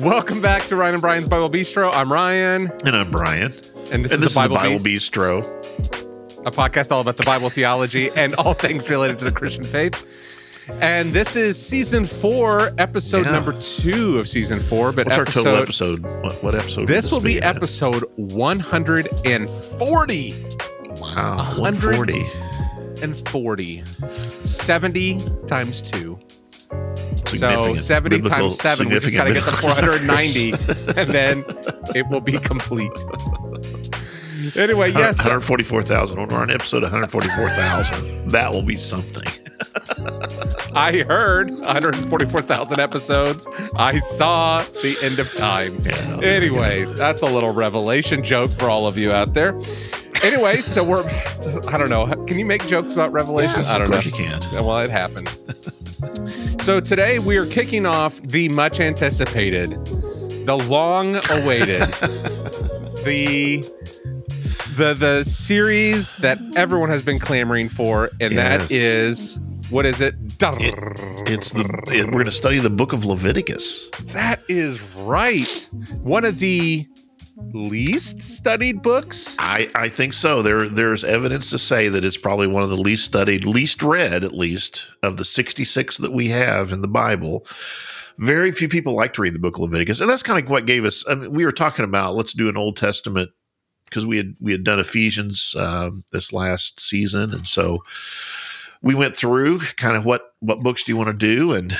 Welcome back to Ryan and Brian's Bible Bistro. I'm Ryan, And I'm Brian. and this, and is, this the Bible, is the Bible Beast, Bistro. a podcast all about the Bible theology and all things related to the Christian faith. And this is season four, episode Yeah. number two of season four. But What's episode, episode? What, what episode? this will be again? episode 140. Wow, 100. 140. and 40. 70 times 2. So 70 times 7. We just got to get to 490 and then it will be complete. Anyway, yes. 144,000. When we're on episode 144,000, that will be something. I heard 144,000 episodes. I saw the end of time. Yeah, anyway, that's a little revelation joke for all of you out there. Anyway, so we're, I don't know. Can you make jokes about revelation? Yes, I don't know. you can. Well, it happened. so today we are kicking off the much anticipated, the long awaited, the the the series that everyone has been clamoring for, and that Yes. is what is it? It's the it, we're going to study the book of Leviticus. that is right. One of the least studied books. I, I think so. There there's evidence to say that it's probably one of the least studied, least read, at least, of the 66 that we have in the Bible. Very few people like to read the book of Leviticus, and that's kind of what gave us. I mean, we were talking about let's do an Old Testament because we had we had done Ephesians um, this last season, and so we went through kind of what what books do you want to do, and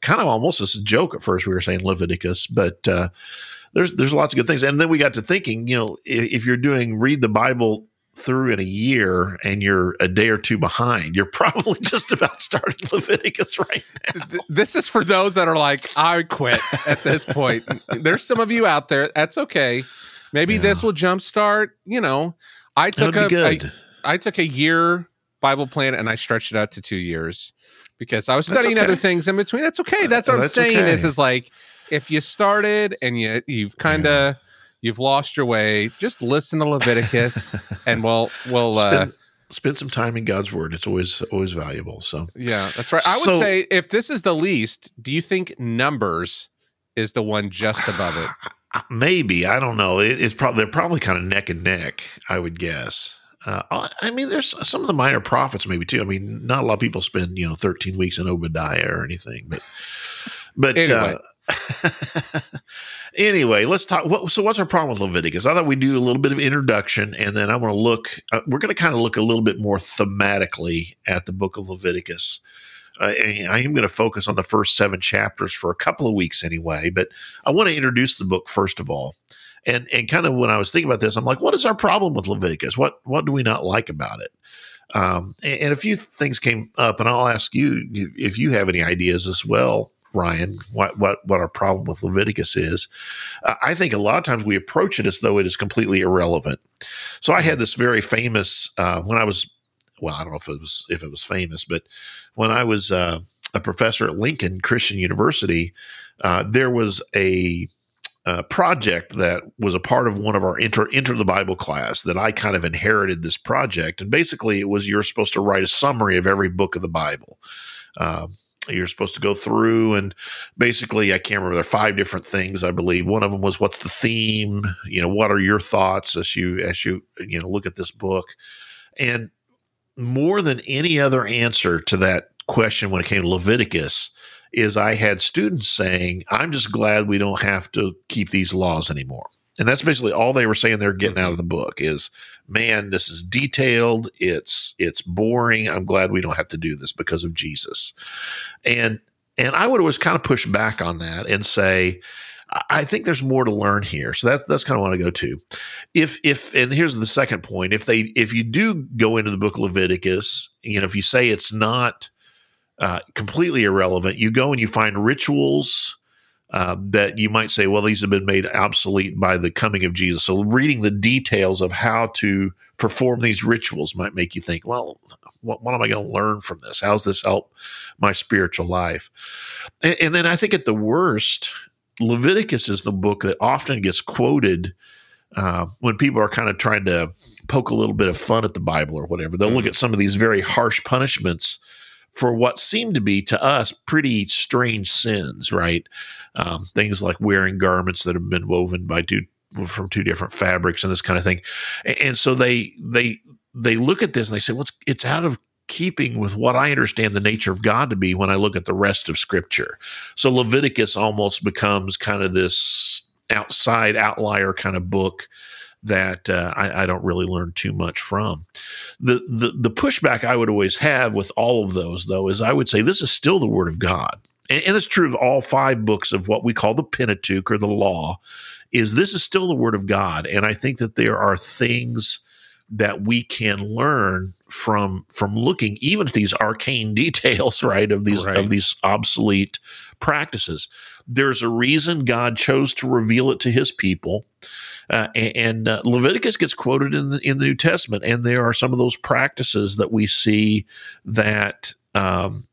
kind of almost as a joke at first we were saying Leviticus, but uh, there's there's lots of good things, and then we got to thinking, you know, if, if you're doing read the Bible through in a year and you're a day or two behind, you're probably just about starting Leviticus right now. This is for those that are like, I quit at this point. There's some of you out there. That's okay. Maybe Yeah. this will jumpstart. You know, I took a. I took a year Bible plan and I stretched it out to two years because I was studying okay. other things in between. That's okay. That's what I'm That's saying. Is okay. is like if you started and you you've kind of you've lost your way, just listen to Leviticus and we'll we'll uh, spend, spend some time in God's Word. It's always always valuable. So yeah, that's right. I would So- say if this is the least, do you think Numbers is the one just above it? maybe I don't know. It, it's probably they're probably kind of neck and neck. I would guess. Uh, I I mean, there's some of the minor prophets maybe too. I mean, not a lot of people spend you know 13 weeks in Obadiah or anything, but but Anyway. uh, anyway, let's talk. What, so, what's our problem with Leviticus? I thought we'd do a little bit of introduction, and then I want to look. Uh, we're going to kind of look a little bit more thematically at the book of Leviticus. Uh, and I am going to focus on the first seven chapters for a couple of weeks anyway, but I want to introduce the book first of all. And and kind of when I was thinking about this, I'm like, what is our problem with Leviticus? What what do we not like about it? Um, and, and a few things came up, and I'll ask you if you have any ideas as well, Ryan. What what what our problem with Leviticus is? Uh, I think a lot of times we approach it as though it is completely irrelevant. So I had this very famous uh, when I was well, I don't know if it was if it was famous, but when I was uh, a professor at Lincoln Christian University, uh, there was a uh, project that was a part of one of our enter, enter the Bible class that I kind of inherited this project. And basically, it was you're supposed to write a summary of every book of the Bible. Um, you're supposed to go through and basically, I can't remember, there are five different things, I believe. One of them was what's the theme? You know, what are your thoughts as you, as you, you know, look at this book? And more than any other answer to that question when it came to Leviticus, is I had students saying, I'm just glad we don't have to keep these laws anymore. And that's basically all they were saying they're getting hmm. out of the book is, man, this is detailed. It's it's boring. I'm glad we don't have to do this because of Jesus. And and I would always kind of push back on that and say, I- think there's more to learn here. So that's that's kind of what I go to. If if and here's the second point. If they if you do go into the book of Leviticus, you know, if you say it's not uh, completely irrelevant. You go and you find rituals uh, that you might say, well, these have been made obsolete by the coming of Jesus. So reading the details of how to perform these rituals might make you think, well, what, what am I going to learn from this? How's this help my spiritual life? And, and then I think at the worst, Leviticus is the book that often gets quoted uh, when people are kind of trying to poke a little bit of fun at the Bible or whatever. They'll look at some of these very harsh punishments for what seemed to be to us pretty strange sins, right? Um, things like wearing garments that have been woven by two from two different fabrics and this kind of thing. And, and so they they they look at this and they say, "Well, it's, it's out of keeping with what I understand the nature of God to be when I look at the rest of Scripture." So Leviticus almost becomes kind of this outside outlier kind of book that uh, I, I, don't really learn too much from. The, the the pushback I would always have with all of those, though, is I would say this is still the Word of God, and, and it's true of all five books of what we call the Pentateuch or the Law. Is this is still the Word of God, and I think that there are things that we can learn from from looking even at these arcane details right of these right. of these obsolete practices there's a reason god chose to reveal it to his people uh, and uh, Leviticus gets quoted in the in the New Testament, and there are some of those practices that we see that um,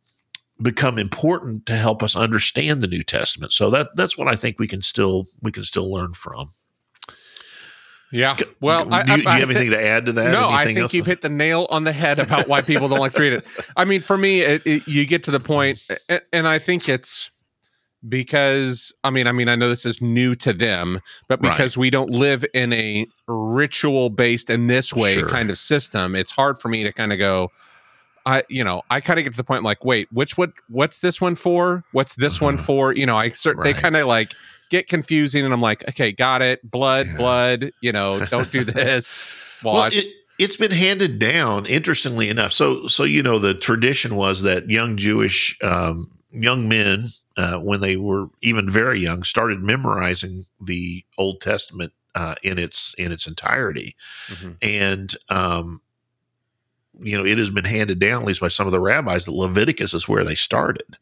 become important to help us understand the New Testament. So that that's what I think we can still we can still learn from. Yeah. Well, do you, I, do you have anything to add to that? No, I think else? you've hit the nail on the head about why people don't like to read it. I mean, for me, it, it, you get to the point, and, and I think it's because I mean, I mean, I know this is new to them, but because right. we don't live in a ritual based in this way sure. kind of system, it's hard for me to kind of go. I, you know, I kind of get to the point like, wait, which what, what's this one for? What's this one for? You know, I cert- right. they kind of like get confusing, and I'm like, okay, got it. Blood, yeah. blood. You know, don't do this. Watch. Well, it, it's been handed down interestingly enough so so you know the tradition was that young jewish um, young men uh, when they were even very young, started memorizing the Old Testament uh, in its in its entirety, mm-hmm. and um, you know it has been handed down at least by some of the rabbis that Leviticus is where they started,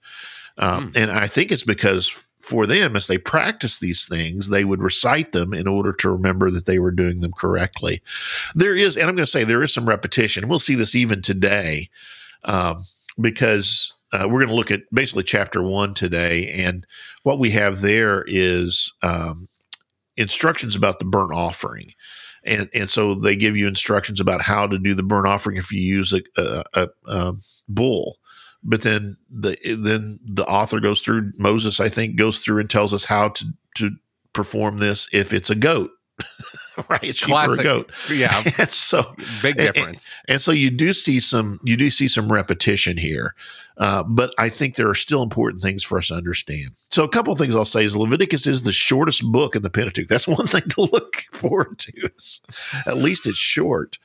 um, mm. and I think it's because for them as they practice these things they would recite them in order to remember that they were doing them correctly there is and i'm going to say there is some repetition we'll see this even today um, because uh, we're going to look at basically chapter one today, and what we have there is um, instructions about the burnt offering, and and so they give you instructions about how to do the burnt offering if you use a, a, a, a bull. But then the then the author goes through Moses, I think, goes through and tells us how to to perform this if it's a goat right? It's Classic, goat. Yeah. and so big difference. And, and, so you do see some you do see some repetition here, uh, but I think there are still important things for us to understand. So a couple of things I'll say is Leviticus is the shortest book in the Pentateuch. That's one thing to look forward to. Is at least it's short.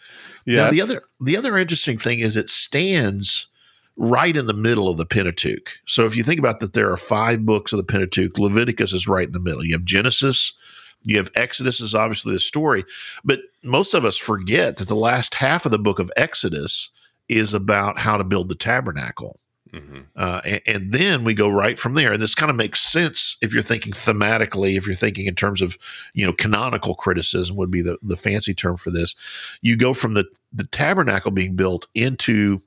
Yeah. The other the other interesting thing is it stands right in the middle of the Pentateuch. So if you think about that, there are five books of the Pentateuch. Leviticus is right in the middle. You have Genesis. You have Exodus is obviously the story, but most of us forget that the last half of the book of Exodus is about how to build the tabernacle. Mm-hmm. Uh, and, and, then we go right from there. And this kind of makes sense if you're thinking thematically, if you're thinking in terms of, you know, canonical criticism would be the, the fancy term for this. You go from the, the tabernacle being built into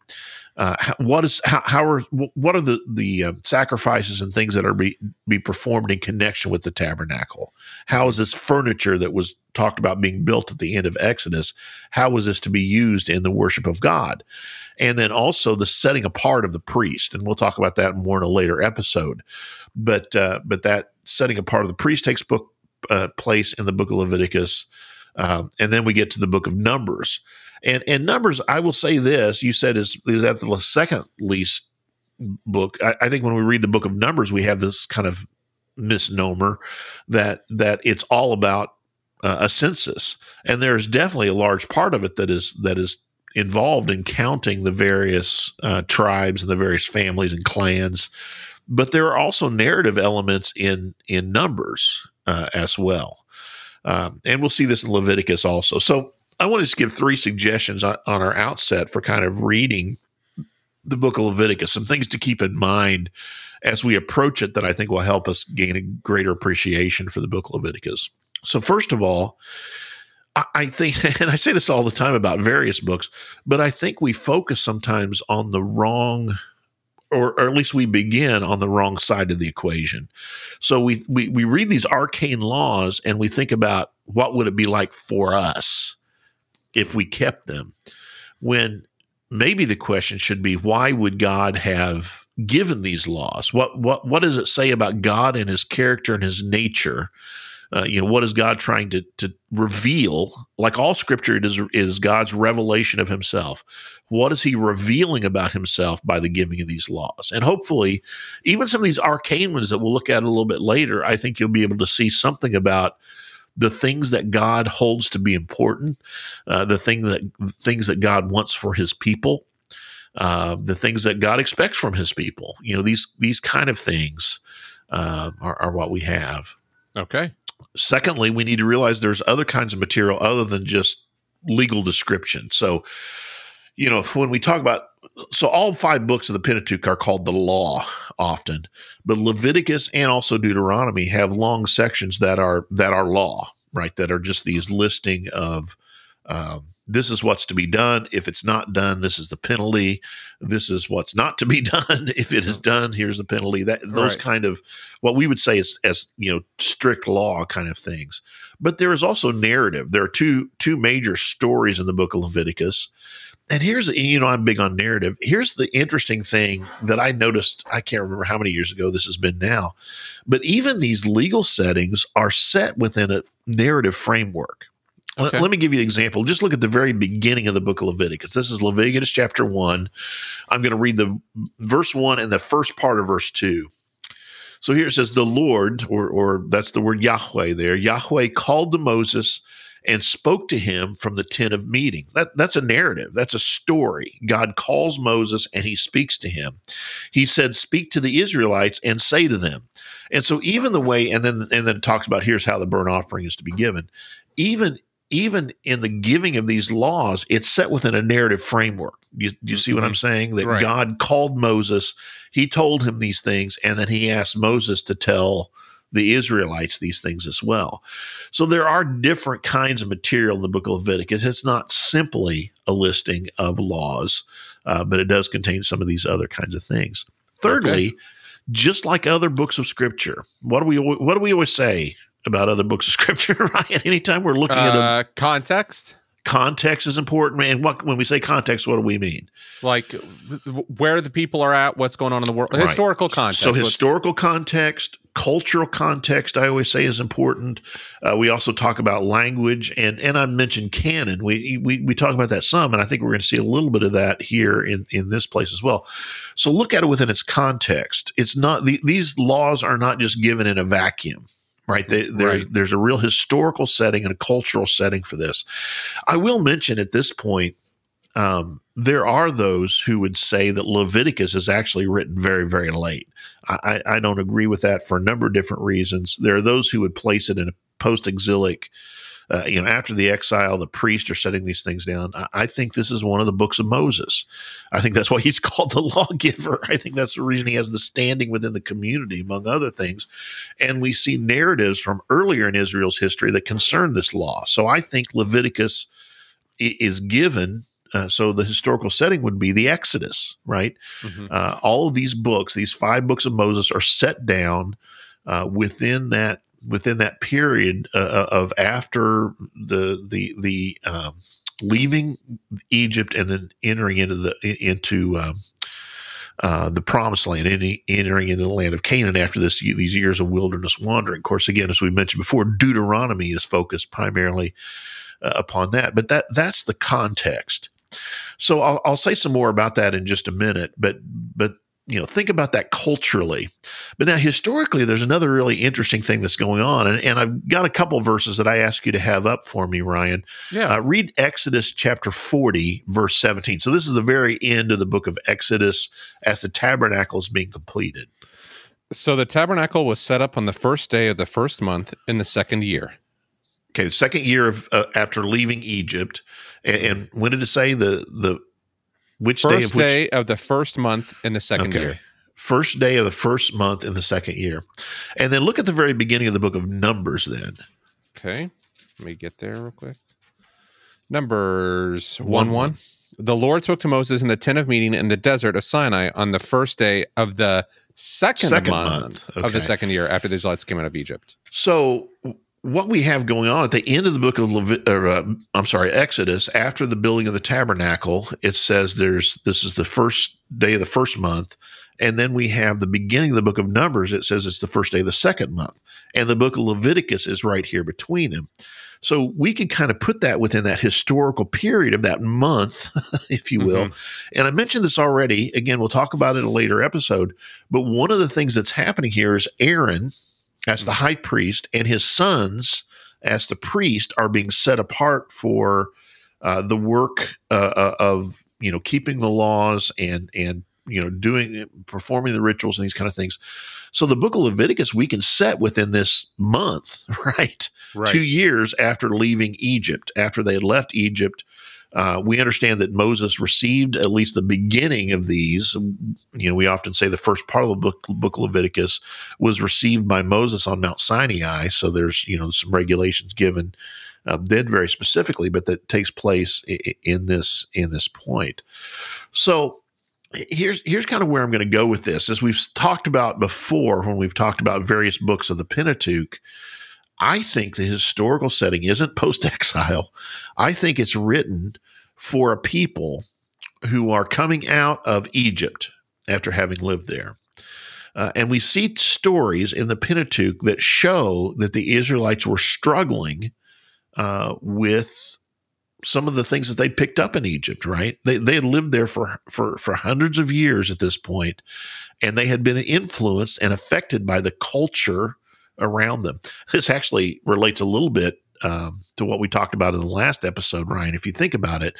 uh, what is how, how are what are the the uh, sacrifices and things that are be, be performed in connection with the tabernacle? How is this furniture that was talked about being built at the end of Exodus? How was this to be used in the worship of God? And then also the setting apart of the priest, and we'll talk about that more in a later episode. But uh, but that setting apart of the priest takes book uh, place in the book of Leviticus, um, and then we get to the book of Numbers and and numbers, I will say this: you said is is at the second least book. I, I think when we read the book of Numbers, we have this kind of misnomer that that it's all about uh, a census, and there's definitely a large part of it that is that is involved in counting the various uh, tribes and the various families and clans. But there are also narrative elements in in Numbers uh, as well, um, and we'll see this in Leviticus also. So I want to just give three suggestions on, on our outset for kind of reading the book of Leviticus, some things to keep in mind as we approach it that I think will help us gain a greater appreciation for the book of Leviticus. So, first of all, I think, and I say this all the time about various books, but I think we focus sometimes on the wrong, or, or, at least we begin on the wrong side of the equation. So we, we we read these arcane laws and we think about what would it be like for us if we kept them. When maybe the question should be why would God have given these laws? What what what does it say about God and his character and his nature? Uh, you know, what is God trying to to reveal? Like all scripture, it is is God's revelation of himself. What is he revealing about himself by the giving of these laws? And hopefully, even some of these arcane ones that we'll look at a little bit later, I think you'll be able to see something about the things that God holds to be important, uh, the thing that things that God wants for His people, uh, the things that God expects from His people. You know, these these kind of things uh, are, are what we have. Okay. Secondly, we need to realize there's other kinds of material other than just legal description. So, you know, when we talk about so all five books of the Pentateuch are called the law often, but Leviticus and also Deuteronomy have long sections that are that are law, right? That are just these listing of um, this is what's to be done. If it's not done, this is the penalty. This is what's not to be done. If it is done, here's the penalty. That those Right. kind of what we would say is as you know strict law kind of things. But there is also narrative. There are two two major stories in the book of Leviticus. And here's you know I'm big on narrative. Here's the interesting thing that I noticed. I can't remember how many years ago this has been now, but even these legal settings are set within a narrative framework. Let- Let, me give you an example. Just look at the very beginning of the book of Leviticus. This is Leviticus chapter one. I'm going to read the verse one and the first part of verse two. So here it says, "The Lord," or or that's the word Yahweh. There, Yahweh called to Moses and spoke to him from the tent of meeting. That that's a narrative. That's a story. God calls Moses and he speaks to him. He said, "Speak to the Israelites and say to them." And so even the way, and then and then talks about here's how the burnt offering is to be given. Even even in the giving of these laws, it's set within a narrative framework. You, do you see what I'm mm-hmm. saying? That Right. God called Moses, he told him these things, and then he asked Moses to tell the Israelites these things as well. So there are different kinds of material in the book of Leviticus. It's not simply a listing of laws, uh, but it does contain some of these other kinds of things. Thirdly, just like other books of scripture, what do we what do we always say about other books of scripture? Right? Anytime we're looking at a Uh, context, context is important, and what when we say context, what do we mean? like where the people are at, what's going on in the world, Right. historical context. So Let's- historical context, cultural context, I always say is important. Uh, we also talk about language, and and I mentioned canon. We we we talk about that some, and I think we're going to see a little bit of that here in in this place as well. So look at it within its context. It's not the, these laws are not just given in a vacuum. Right, they, Right. there's a real historical setting and a cultural setting for this. I will mention at this point um, there are those who would say that Leviticus is actually written very, very late. I, I don't agree with that for a number of different reasons. There are those who would place it in a post-exilic, uh, you know, after the exile, the priests are setting these things down. I, I think this is one of the books of Moses. I think that's why he's called the lawgiver. I think that's the reason he has the standing within the community, among other things. And we see narratives from earlier in Israel's history that concern this law. So I think Leviticus is given. Uh, so the historical setting would be the Exodus, right? Mhm. Uh, all of these books, these five books of Moses, are set down uh, within that within that period uh, of after the the the um, leaving Egypt and then entering into the into um, uh, the promised land, entering into the land of Canaan after this these years of wilderness wandering. Of course, again, as we mentioned before, Deuteronomy is focused primarily uh, upon that, but that that's the context. So I'll, I'll say some more about that in just a minute, but but you know think about that culturally. But now historically, there's another really interesting thing that's going on, and, and I've got a couple verses that I ask you to have up for me, Ryan. yeah. Uh, read Exodus chapter 40, verse 17. So this is the very end of the book of Exodus as the tabernacle is being completed. so the tabernacle was set up on the first day of the first month in the second year. Okay, the second year of uh, after leaving Egypt, and, and when did it say the the which day First of which day of the first month in the second Okay. year. first day of the first month in the second year, and then look at the very beginning of the book of Numbers. Then Okay. Let me get there real quick. Numbers 1 One, 1. one. The Lord spoke to Moses in the tent of meeting in the desert of Sinai on the first day of the second, Second month, month, of the second year after the Israelites came out of Egypt. So what we have going on at the end of the book of Levit- or, uh, I'm sorry, Exodus, after the building of the tabernacle, it says there's this is the first day of the first month, and then we have the beginning of the book of Numbers. It says it's the first day of the second month, and the book of Leviticus is right here between them. So we can kind of put that within that historical period of that month, if you will. Mm-hmm. And I mentioned this already. Again, we'll talk about it in a later episode. But one of the things that's happening here is Aaron as the high priest and his sons as the priest are being set apart for uh, the work uh, uh, of you know keeping the laws and and you know doing performing the rituals and these kind of things. So the book of leviticus we can set within this month right, right. two years after leaving egypt after they had left egypt uh, we understand that Moses received at least the beginning of these. You know, we often say the first part of the book, book Leviticus was received by Moses on Mount Sinai. So there's, you know, some regulations given uh, then very specifically, but that takes place in this in this point. So here's here's kind of where I'm going to go with this. As we've talked about before, when we've talked about various books of the Pentateuch, I think the historical setting isn't post exile. I think it's written for a people who are coming out of Egypt after having lived there. Uh, and we see stories in the Pentateuch that show that the Israelites were struggling uh, with some of the things that they picked up in Egypt, right? They, they had lived there for, for, for hundreds of years at this point, and they had been influenced and affected by the culture around them. This actually relates a little bit um, to what we talked about in the last episode, Ryan. If you think about it,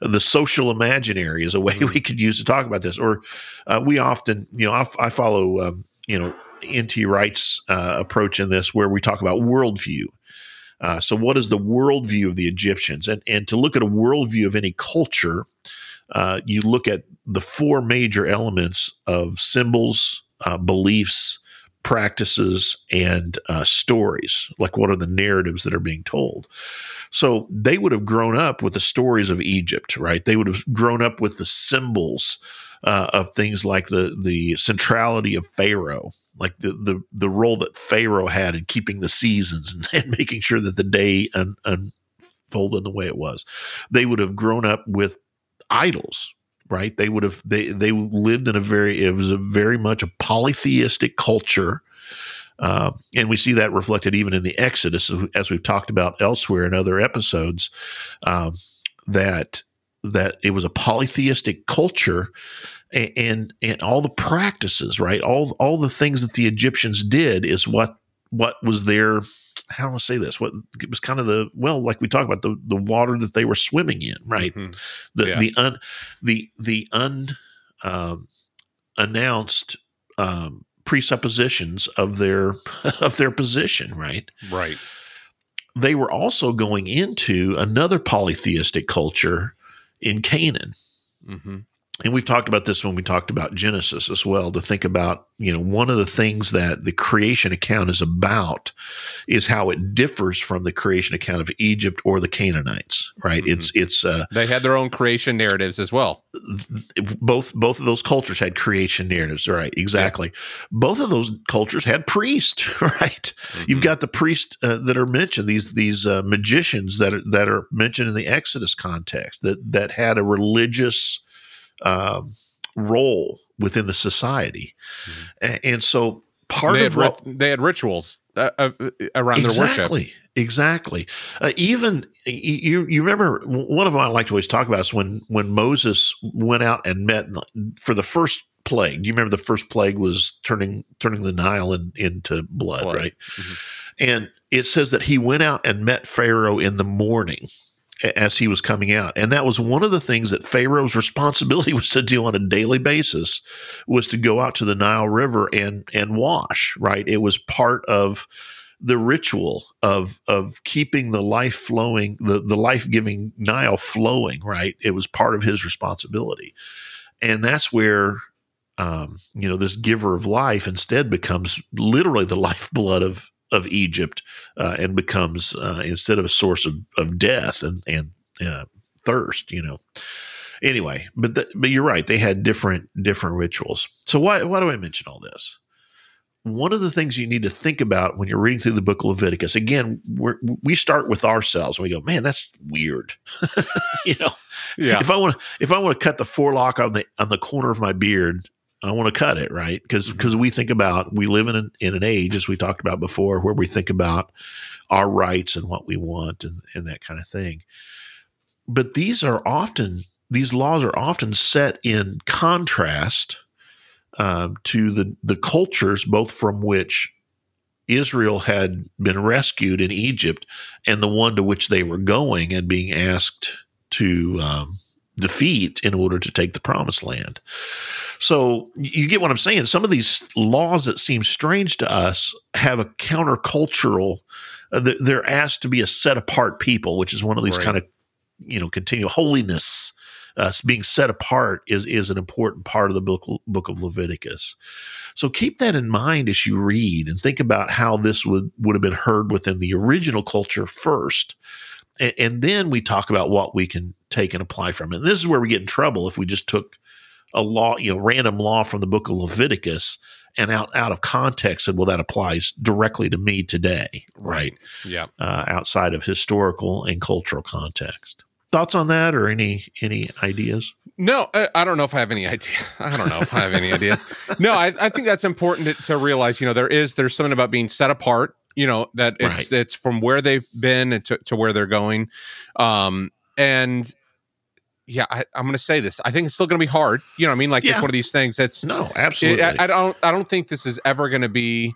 the social imaginary is a way mm-hmm. we could use to talk about this. Or uh, we often, you know, I, I follow, um, you know, N.T. Wright's uh, approach in this, where we talk about worldview. Uh, so, what is the worldview of the Egyptians? And and to look at a worldview of any culture, uh, you look at the four major elements of symbols, uh, beliefs, practices and uh, stories. Like, what are the narratives that are being told? So they would have grown up with the stories of Egypt, right? They would have grown up with the symbols uh, of things like the the centrality of Pharaoh, like the the the role that Pharaoh had in keeping the seasons and, and making sure that the day un, unfolded the way it was. They would have grown up with idols, right? They would have they they lived in a very it was a very much a polytheistic culture. Uh, and we see that reflected even in the Exodus, as we've talked about elsewhere in other episodes. Um, that that it was a polytheistic culture, and, and and all the practices, right? All all the things that the Egyptians did is what what was their how do I say this? What it was kind of the well, like we talked about the the water that they were swimming in, right? Mm-hmm. The yeah. the un the the un um, announced um, presuppositions of their of their position, right? Right. They were also going into another polytheistic culture in Canaan. Mm-hmm and we've talked about this when we talked about Genesis as well to think about, you know, one of the things that the creation account is about is how it differs from the creation account of Egypt or the Canaanites, right? Mm-hmm. It's it's uh They had their own creation narratives as well. Both both of those cultures had creation narratives, right? Exactly. Yeah. Both of those cultures had priests, right? Mm-hmm. You've got the priests uh, that are mentioned, these these uh, magicians that are that are mentioned in the Exodus context that that had a religious um, role within the society, mm-hmm. and, so part of what they had rituals uh, uh, around exactly, their worship. Exactly, exactly. Uh, even you, you remember one of them I like to always talk about is when when Moses went out and met for the first plague. Do you remember the first plague was turning turning the Nile in, into blood, blood. right? Mm-hmm. And it says that he went out and met Pharaoh in the morning as he was coming out. And that was one of the things that Pharaoh's responsibility was to do on a daily basis was to go out to the Nile River and and wash, right? It was part of the ritual of of keeping the life flowing, the, the life-giving Nile flowing, right? It was part of his responsibility. And that's where um, you know, this giver of life instead becomes literally the lifeblood of of Egypt uh, and becomes uh, instead of a source of, of death and and uh, thirst. You know. Anyway, but the, but you're right. They had different different rituals. So why why do I mention all this? one of the things you need to think about when you're reading through the book of Leviticus, again, we we start with ourselves and we go, man, that's weird. you know, Yeah. if I want to, if I want to cut the forelock on the on the corner of my beard, I want to cut it right because because Mhm. we think about we live in an, in an age as we talked about before where we think about our rights and what we want and and that kind of thing. But these are often these laws are often set in contrast um, to the the cultures both from which Israel had been rescued in Egypt and the one to which they were going and being asked to um, defeat in order to take the promised land. So you get what I'm saying. Some of these laws that seem strange to us have a countercultural. Uh, they're- asked to be a set apart people, which is one of these Right. kind of you know continual holiness. Uh, being set apart is is an important part of the book book of Leviticus. So keep that in mind as you read and think about how this would would have been heard within the original culture first, and, and then we talk about what we can take and apply from it. And this is where we get in trouble if we just took a law, you know, random law from the book of Leviticus and out out of context said, well, that applies directly to me today, right? Yeah. Uh, outside of historical and cultural context. Thoughts on that, or any any ideas? No, I, I don't know if I have any idea. I don't know if I have any ideas. No, I, I think that's important to, to realize. You know, there is there's something about being set apart. You know that it's it's from where they've been to, to where they're going, um, and yeah, I, I'm going to say this. I think it's still going to be hard. You know, what I mean, like it's one of these things. It's No, it, absolutely. I, I don't I don't think this is ever going to be.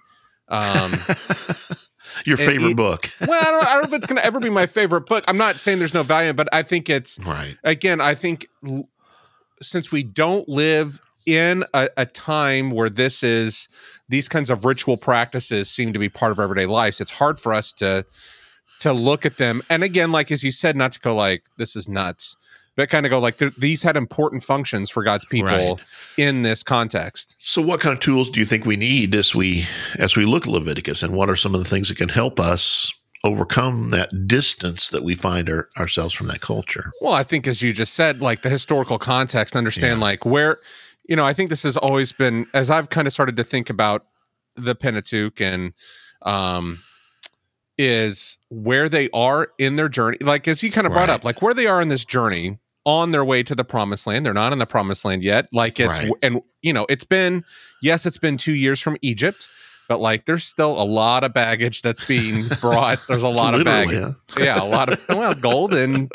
Um, Your favorite it- book, well, I don't, I don't know if it's going to ever be my favorite book. I'm not saying there's no value, but I think it's right? again, I think l- since we don't live in a, a time where this is these kinds of ritual practices seem to be part of everyday lives, it's hard for us to to look at them. And again, like as you said, not to go like this is nuts, but kind of go like these had important functions for God's people Right. in this context. So, what kind of tools do you think we need as we as we look at Leviticus, and what are some of the things that can help us overcome that distance that we find our, ourselves from that culture? Well, I think as you just said, like the historical context, understand Yeah. like where, you know, I think this has always been as I've kind of started to think about the Pentateuch and um is where they are in their journey. Like as you kind of brought Right. up, like where they are in this journey on their way to the promised land. They're not in the promised land yet. Like it's Right. and you know, it's been yes, it's been 2 years from Egypt, but like there's still a lot of baggage that's being brought. There's a lot of baggage huh? yeah, a lot of well, gold and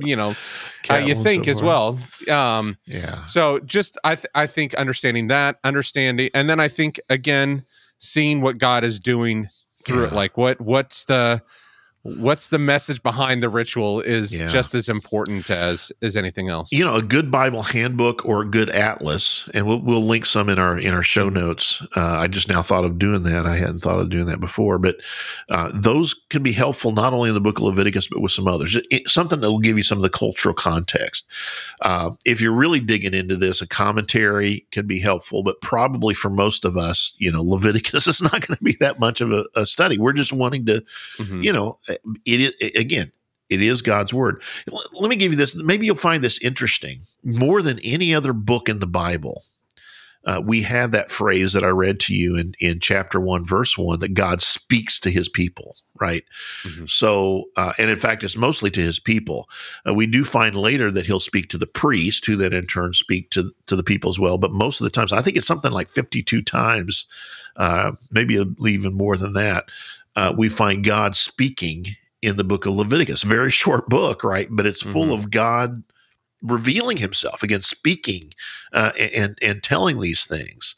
you know, uh, you think as well. Um, Yeah. so just I th- I think understanding that, understanding, and then I think again seeing what God is doing through it, like what what's the what's the message behind the ritual is Yeah. just as important as as anything else. you know a good bible handbook or a good atlas and we'll, we'll link some in our in our show notes uh, i just now thought of doing that i hadn't thought of doing that before but uh, those can be helpful not only in the book of leviticus but with some others It- it- something that will give you some of the cultural context uh, if you're really digging into this a commentary can be helpful but probably for most of us you know leviticus is not going to be that much of a, a study we're just wanting to Mhm. you know it is again it is god's word. Let me give you this maybe you'll find this interesting. More than any other book in the bible uh, we have that phrase that i read to you in, in chapter 1 verse 1 that god speaks to his people right? Mhm. so uh, and in fact it's mostly to his people. Uh, we do find later that he'll speak to the priest who then in turn speak to to the people as well. But most of the times i think it's something like 52 times uh, maybe even more than that uh, we find God speaking in the book of Leviticus. Very short book, right? But it's full Mhm. of God revealing Himself again, speaking uh, and and telling these things.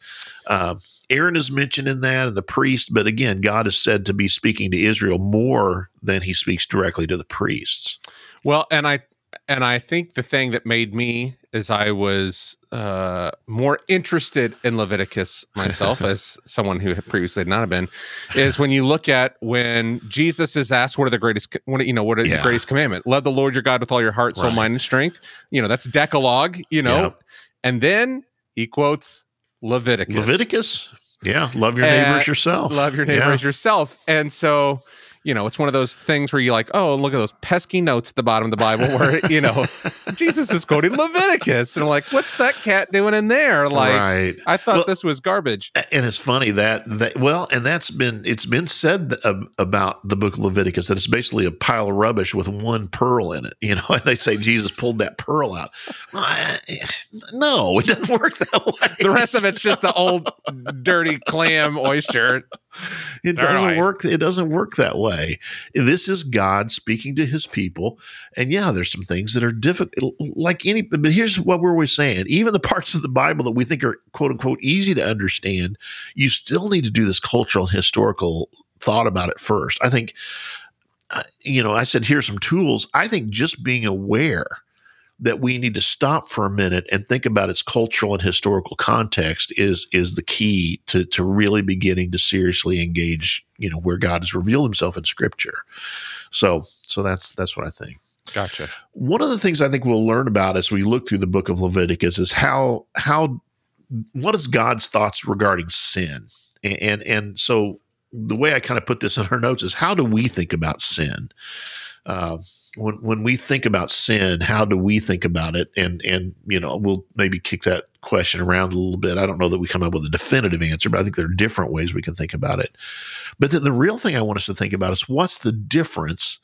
Uh, Aaron is mentioned in that, and the priest. But again, God is said to be speaking to Israel more than He speaks directly to the priests. Well, and I and I think the thing that made me is I was uh, more interested in Leviticus myself as someone who had previously not have been is when you look at when Jesus is asked what are the greatest what you know what are Yeah. the greatest commandment love the Lord your God with all your heart soul Right. mind and strength you know that's Decalogue you know Yep. and then he quotes Leviticus Leviticus, yeah, love your neighbors yourself. love your neighbors Yeah. yourself and so you know, it's one of those things where you're like, oh, look at those pesky notes at the bottom of the Bible where, you know, Jesus is quoting Leviticus. And I'm like, what's that cat doing in there? Like, right. I thought Well- this was garbage. and it's funny that that well and that's been it's been said about the book of leviticus that it's basically a pile of rubbish with one pearl in it you know and they say jesus pulled that pearl out Well, I- no it doesn't work that way The rest of it's just the old dirty clam oyster. it doesn't work it doesn't work that way this is god speaking to his people. And yeah there's some things that are difficult like any but here's what we're always saying. Even the parts of the bible that we think are quote unquote easy to understand you still need to do this cultural and historical thought about it first. I think uh, you know i said here's some tools. I think just being aware that we need to stop for a minute and think about its cultural and historical context is is the key to to really beginning to seriously engage you know where God has revealed himself in scripture. So so that's that's what I think. Gotcha. one of the things I think we'll learn about as we look through the book of Leviticus is how how what is God's thoughts regarding sin? And and, and so the way I kind of put this in our notes is how do we think about sin? Uh, when when we think about sin how do we think about it and and you know we'll maybe kick that question around a little bit I don't know that we come up with a definitive answer but I think there are different ways we can think about it but then the real thing I want us to think about is what's the difference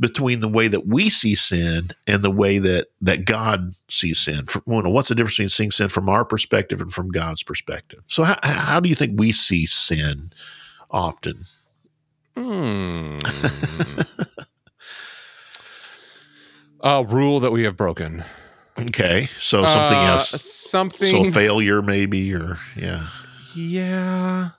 between the way that we see sin and the way that that God sees sin. For, you know, what's the difference between seeing sin from our perspective and from God's perspective? So, how, how do you think we see sin often? Hmm. A rule that we have broken. Okay, so something Uh, else, Something. so failure maybe, or yeah, yeah.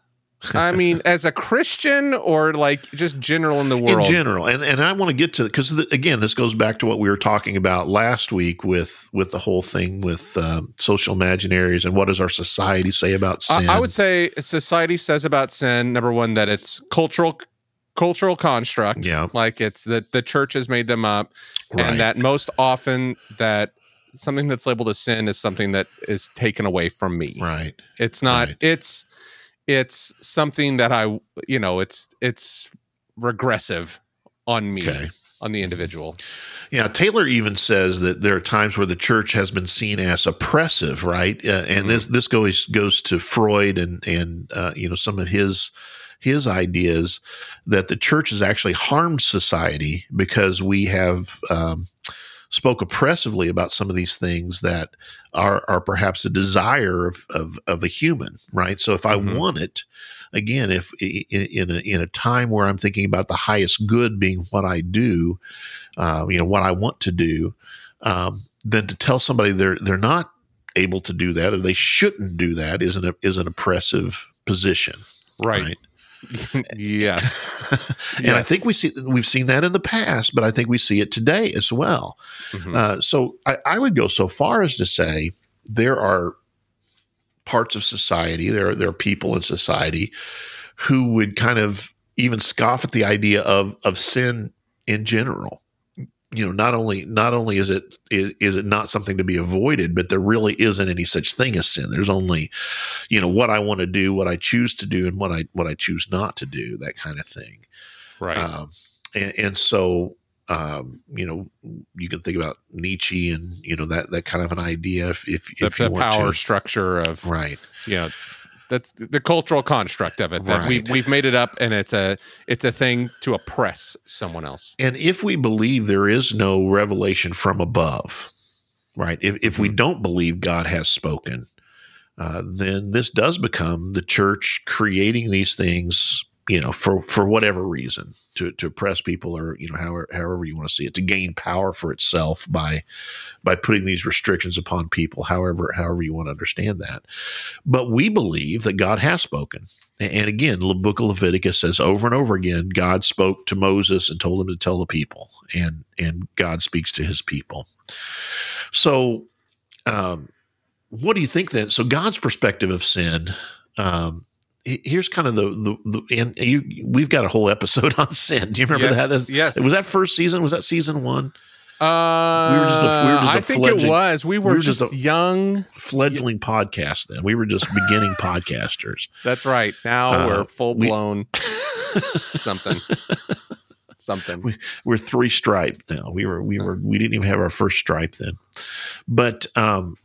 I mean, as a Christian or like just general in the world. in general. And and I want to get to because again, this goes back to what we were talking about last week with with the whole thing with um, social imaginaries and what does our society say about sin? I, I would say society says about sin number one that it's cultural cultural construct. Yeah. like it's that the church has made them up, Right. and that most often that something that's labeled as sin is something that is taken away from me. right. It's not. Right. It's it's something that I you know it's it's regressive on me Okay. on the individual. Yeah, Taylor even says that there are times where the church has been seen as oppressive, right? Uh, and this this goes goes to Freud and and uh, you know some of his his ideas that the church has actually harmed society because we have um, spoke oppressively about some of these things that are are perhaps a desire of of, of a human, right? So if I Mhm. want it, again, if in a in a time where I'm thinking about the highest good being what I do, uh, you know what I want to do, um, then to tell somebody they're they're not able to do that or they shouldn't do that is an is an oppressive position, Right. yes. and I think we see we've seen that in the past, but I think we see it today as well. Mhm. Uh, so I, I would go so far as to say there are parts of society, there are, there are people in society who would kind of even scoff at the idea of of sin in general. You know, not only not only is it is, is it not something to be avoided, but there really isn't any such thing as sin. There's only, you know, what I want to do, what I choose to do, and what I what I choose not to do, that kind of thing. right. Um, and, and so, um, you know, you can think about Nietzsche and you know that that kind of an idea. If if, the, if you the want power to, structure of right? know that's the cultural construct of it that we Right. we've made it up and it's a it's a thing to oppress someone else. And if we believe there is no revelation from above, right? If if we Mhm. don't believe God has spoken, uh, then this does become the church creating these things. You know, for for whatever reason, to to oppress people, or you know, however however you want to see it, to gain power for itself by by putting these restrictions upon people, however however you want to understand that. But we believe that God has spoken. And again, the book of Leviticus says over and over again, God spoke to Moses and told him to tell the people, and and God speaks to his people. So, um, what do you think then? So, God's perspective of sin. Um, here's kind of the the, the and you we've got a whole episode on sin. Do you remember yes, that? That's- yes. Was that first season? Was that season one? Uh, We were just a- we were just I think it was. We were, we were just, just a- young. Fledgling podcast. Then we were just beginning podcasters. That's right. Now Uh, we're full we- blown something. something. We, we're three stripe now. We were we were we didn't even have our first stripe then. But um,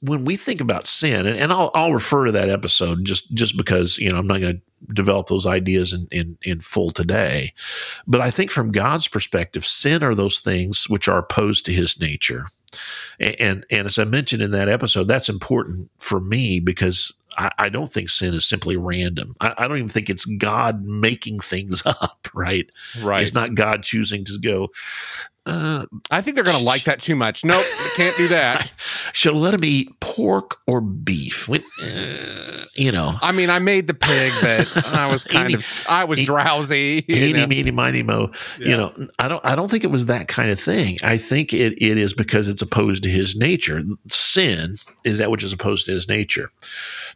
when we think about sin, and, and I'll I'll refer to that episode just just because you know I'm not going to develop those ideas in, in in full today, but I think from God's perspective, sin are those things which are opposed to His nature, and and, and as I mentioned in that episode, that's important for me because I, I don't think sin is simply random. I, I, don't even think it's God making things up, right? Right. It's not God choosing to go. Uh, I think they're going to like that too much. Nope, can't do that. Should let him eat pork or beef. When, uh, you know. I mean, I made the pig, but I was kind of, I was drowsy. Eeny, meeny, miny, mo. Yeah. You know, I don't, I don't think it was that kind of thing. I think it, it is because it's opposed to his nature. Sin is that which is opposed to his nature.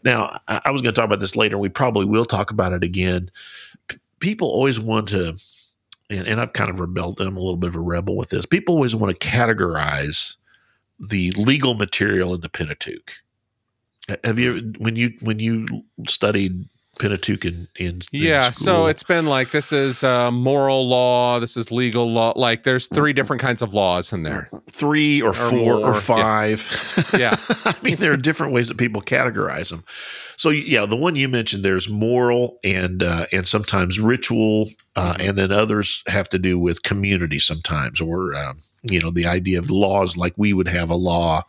Now, I, I was going to talk about this later. We probably will talk about it again. P- people always want to and, and I've kind of rebelled. I'm a little bit of a rebel with this. People always want to categorize the legal material in the Pentateuch. Have you when you when you studied Pentateuch in, in yeah? In so it's been like this is uh, moral law, this is legal law. Like there's three different kinds of laws in there, three or, or four more. or five. Yeah, yeah. I mean there are different ways that people categorize them. So yeah, the one you mentioned, there's moral and uh, and sometimes ritual, uh, mm-hmm. and then others have to do with community sometimes, or um, you know the idea of laws like we would have a law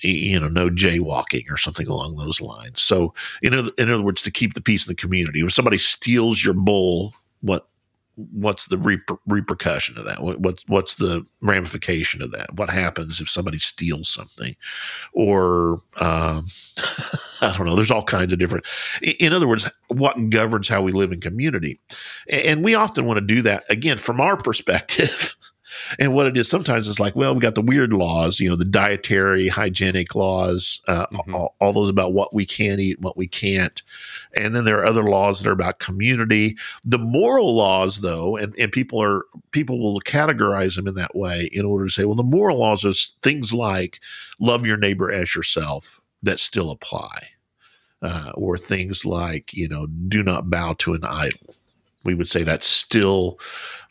you know, no jaywalking or something along those lines. So, in other, in other words, to keep the peace in the community. If somebody steals your bull, what what's the reper- repercussion of that? What, what's what's the ramification of that? What happens if somebody steals something, or um, I don't know. There's all kinds of different. In other words, what governs how we live in community, and we often want to do that again from our perspective. And what it is sometimes it's like, well, we got the weird laws, you know, the dietary, hygienic laws, uh, mm-hmm. all, all, those about what we can eat, what we can't. And then there are other laws that are about community. The moral laws, though, and, and people are people will categorize them in that way in order to say, well, the moral laws are things like love your neighbor as yourself that still apply. Uh, or things like, you know, do not bow to an idol we would say that's still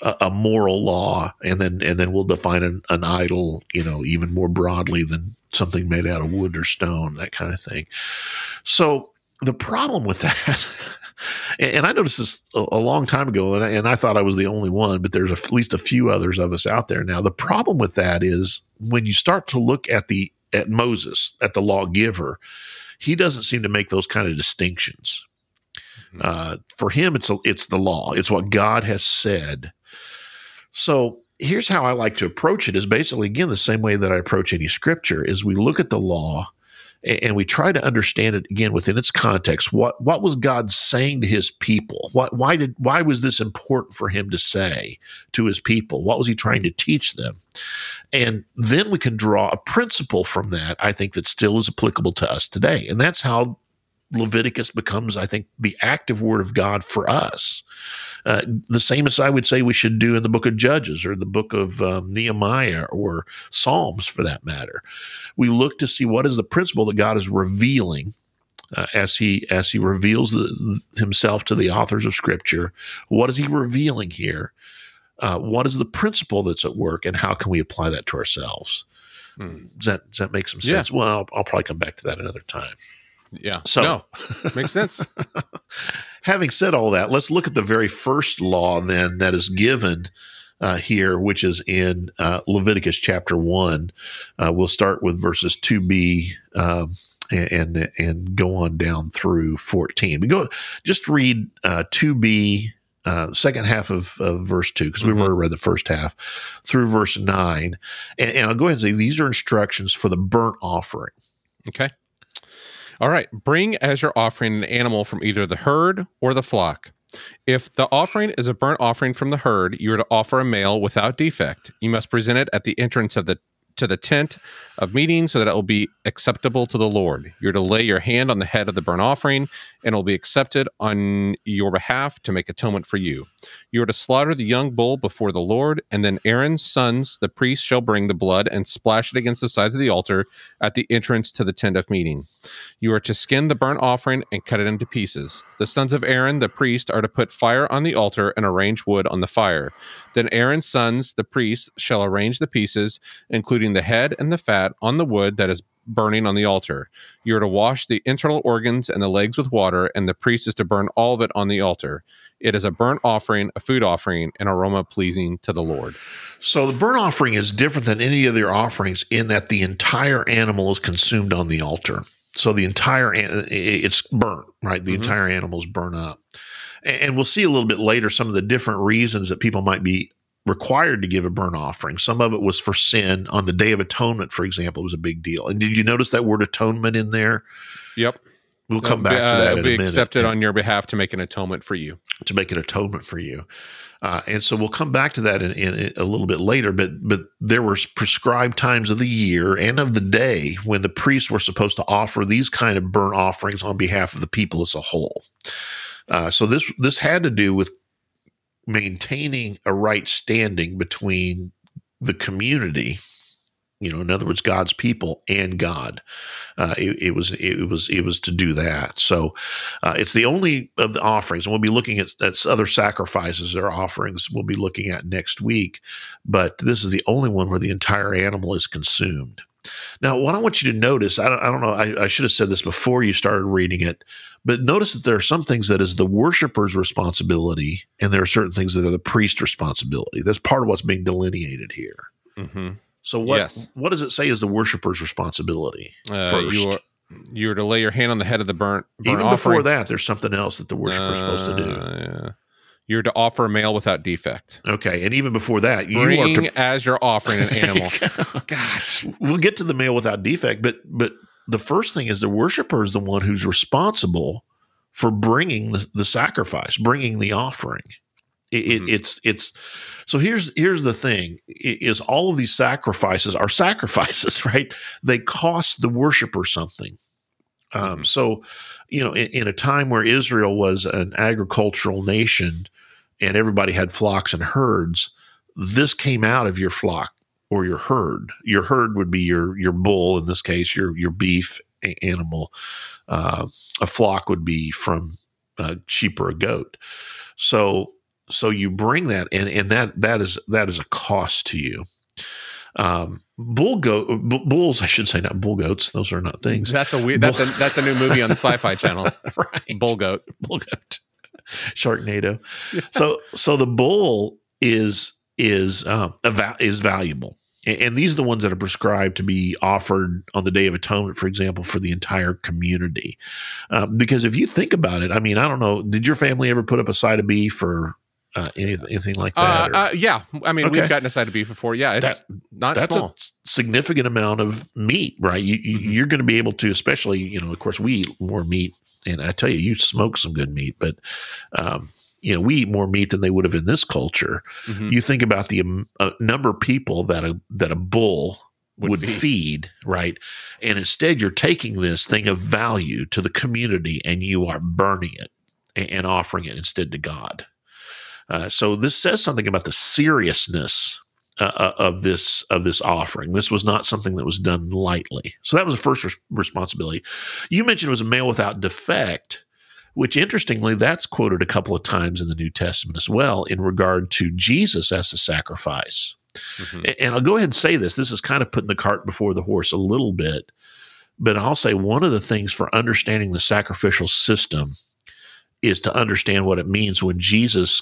a, a, moral law, and then and then we'll define an, an idol, you know, even more broadly than something made out of wood or stone, that kind of thing. So the problem with that. and I noticed this a, long time ago, and I, and I thought I was the only one, but there's at least a few others of us out there now. The problem with that is when you start to look at the at Moses, at the lawgiver, he doesn't seem to make those kind of distinctions. Mm-hmm. Uh, for him, it's a, it's the law. It's what God has said. So here's how I like to approach it: is basically again the same way that I approach any scripture. Is we look at the law and we try to understand it again within its context. What what was God saying to His people? What why did why was this important for Him to say to His people? What was He trying to teach them? And then we can draw a principle from that. I think that still is applicable to us today, and that's how Leviticus becomes, I think, the active word of God for us. Uh, the same as I would say we should do in the book of Judges or the book of um, Nehemiah or Psalms for that matter. We look to see what is the principle that God is revealing uh, as he as he reveals the, himself to the authors of Scripture. What is he revealing here? Uh, what is the principle that's at work, and how can we apply that to ourselves? Hmm. Does that does that make some sense? Yeah. Well, I'll, I'll probably come back to that another time. Yeah. So no, makes sense. having said all that, let's look at the very first law then that is given uh, here, which is in uh, Leviticus chapter one. Uh, we'll start with verses two b. Um, and and go on down through 14 we go just read uh 2b uh, second half of, of verse 2 because mm-hmm. we've already read the first half through verse 9 and, and, i'll go ahead and say these are instructions for the burnt offering okay all right. Bring as your offering an animal from either the herd or the flock. If the offering is a burnt offering from the herd, you are to offer a male without defect. You must present it at the entrance of the to the tent of meeting so that it will be acceptable to the Lord. You're to lay your hand on the head of the burnt offering, and it will be accepted on your behalf to make atonement for you. You are to slaughter the young bull before the Lord, and then Aaron's sons, the priests, shall bring the blood and splash it against the sides of the altar at the entrance to the tent of meeting. You are to skin the burnt offering and cut it into pieces. The sons of Aaron, the priest, are to put fire on the altar and arrange wood on the fire. Then Aaron's sons, the priests, shall arrange the pieces, including the head and the fat, on the wood that is burning on the altar. You are to wash the internal organs and the legs with water, and the priest is to burn all of it on the altar. It is a burnt offering, a food offering, an aroma pleasing to the Lord. So the burnt offering is different than any of their offerings in that the entire animal is consumed on the altar. So the entire it's burnt, right? The mm-hmm. entire animal is burnt up. And we'll see a little bit later some of the different reasons that people might be required to give a burnt offering. Some of it was for sin. On the Day of Atonement, for example, it was a big deal. And did you notice that word atonement in there? Yep. We'll come back uh, to that. It'll be accepted on your behalf to make an atonement for you. To make an atonement for you. Uh, and so we'll come back to that in, in, a little bit later. But but there were prescribed times of the year and of the day when the priests were supposed to offer these kind of burnt offerings on behalf of the people as a whole. Uh, so this this had to do with maintaining a right standing between the community you know in other words god's people and god. Uh, it, it, was it was it was to do that. So uh, it's the only of the offerings and we'll be looking at, at other sacrifices or offerings we'll be looking at next week but this is the only one where the entire animal is consumed. Now what i want you to notice i don't, I don't know I, I should have said this before you started reading it but notice that there are some things that is the worshiper's responsibility, and there are certain things that are the priest's responsibility. That's part of what's being delineated here. Mm-hmm. So what yes. what does it say is the worshiper's responsibility? Uh, first? You are, you are to lay your hand on the head of the burnt. burnt Even offering. before that, there's something else that the worshiper is uh, supposed to do. Yeah. You're to offer a male without defect. Okay, and even before that, you Bring are to, as you're offering an animal. Gosh, we'll get to the male without defect, but but the first thing is the worshiper is the one who's responsible for bringing the, the sacrifice, bringing the offering. It, mm-hmm. it, it's it's so here's here's the thing is all of these sacrifices are sacrifices right they cost the worshiper something um, mm-hmm. so you know in, in, a time where israel was an agricultural nation and everybody had flocks and herds this came out of your flock or your herd. Your herd would be your your bull in this case, your your beef animal. Uh, a flock would be from a sheep or a goat. So so you bring that in, and that that is that is a cost to you. Um, bull goat bulls, I should say, not bull goats. Those are not things. That's a weird. That's a that's a new movie on the Sci-Fi Channel. right, bull goat, bull goat, Sharknado. Yeah. So so the bull is is um, is valuable. And, these are the ones that are prescribed to be offered on the Day of Atonement, for example, for the entire community. Uh, because if you think about it, I mean, I don't know, did your family ever put up a side of beef or uh, anything, anything like that? Uh, uh, yeah, I mean, okay. we've gotten a side of beef before. Yeah, it's that, not that's small. a significant amount of meat, right? You, mm-hmm. You're going to be able to, especially, you know, of course, we eat more meat, and I tell you, you smoke some good meat, but um, you know, we eat more meat than they would have in this culture. Mm-hmm. You think about the um, uh, number of people that a that a bull would, would feed. feed. right? And instead, you're taking this thing of value to the community and you are burning it and, and offering it instead to God. Uh, so this says something about the seriousness uh, uh of this of this offering. This was not something that was done lightly. So that was the first res- responsibility. You mentioned it was a male without defect which interestingly, that's quoted a couple of times in the New Testament as well in regard to Jesus as the sacrifice. Mm-hmm. And I'll go ahead and say this this is kind of putting the cart before the horse a little bit, but I'll say one of the things for understanding the sacrificial system is to understand what it means when Jesus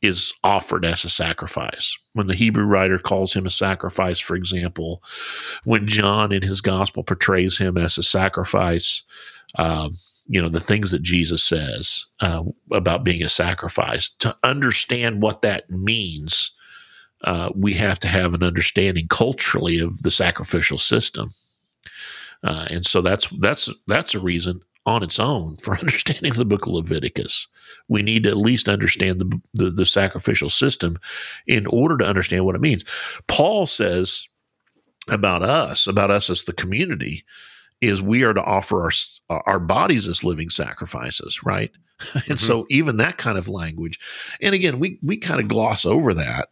is offered as a sacrifice. When the Hebrew writer calls him a sacrifice, for example, when John in his gospel portrays him as a sacrifice, um, you know the things that Jesus says uh, about being a sacrifice. To understand what that means, uh, we have to have an understanding culturally of the sacrificial system, uh, and so that's that's that's a reason on its own for understanding the book of Leviticus. We need to at least understand the, the, the sacrificial system in order to understand what it means. Paul says about us, about us as the community, is we are to offer our our bodies as living sacrifices, right? and mm-hmm. so even that kind of language, and again, we we kind of gloss over that,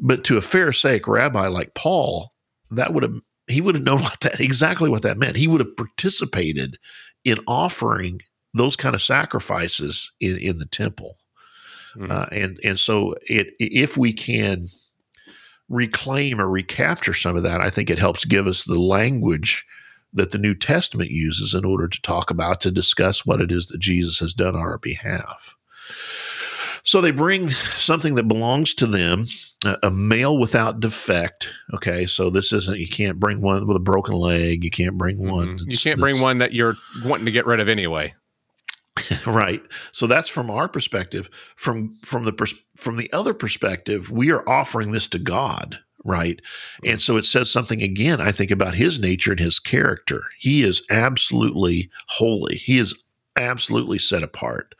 but to a Pharisaic rabbi like Paul, that would have he would have known what that exactly what that meant. He would have participated in offering those kind of sacrifices in, in the temple. Mm-hmm. Uh, and and so it if we can reclaim or recapture some of that, I think it helps give us the language that the New Testament uses in order to talk about to discuss what it is that Jesus has done on our behalf. So they bring something that belongs to them, a, male without defect. Okay, so this isn't you can't bring one with a broken leg. You can't bring mm-hmm. one. You can't bring one that you're wanting to get rid of anyway. right. So that's from our perspective. From from the pers- from the other perspective, we are offering this to God, right? And so it says something again, I think, about his nature and his character. He is absolutely holy. He is absolutely set apart.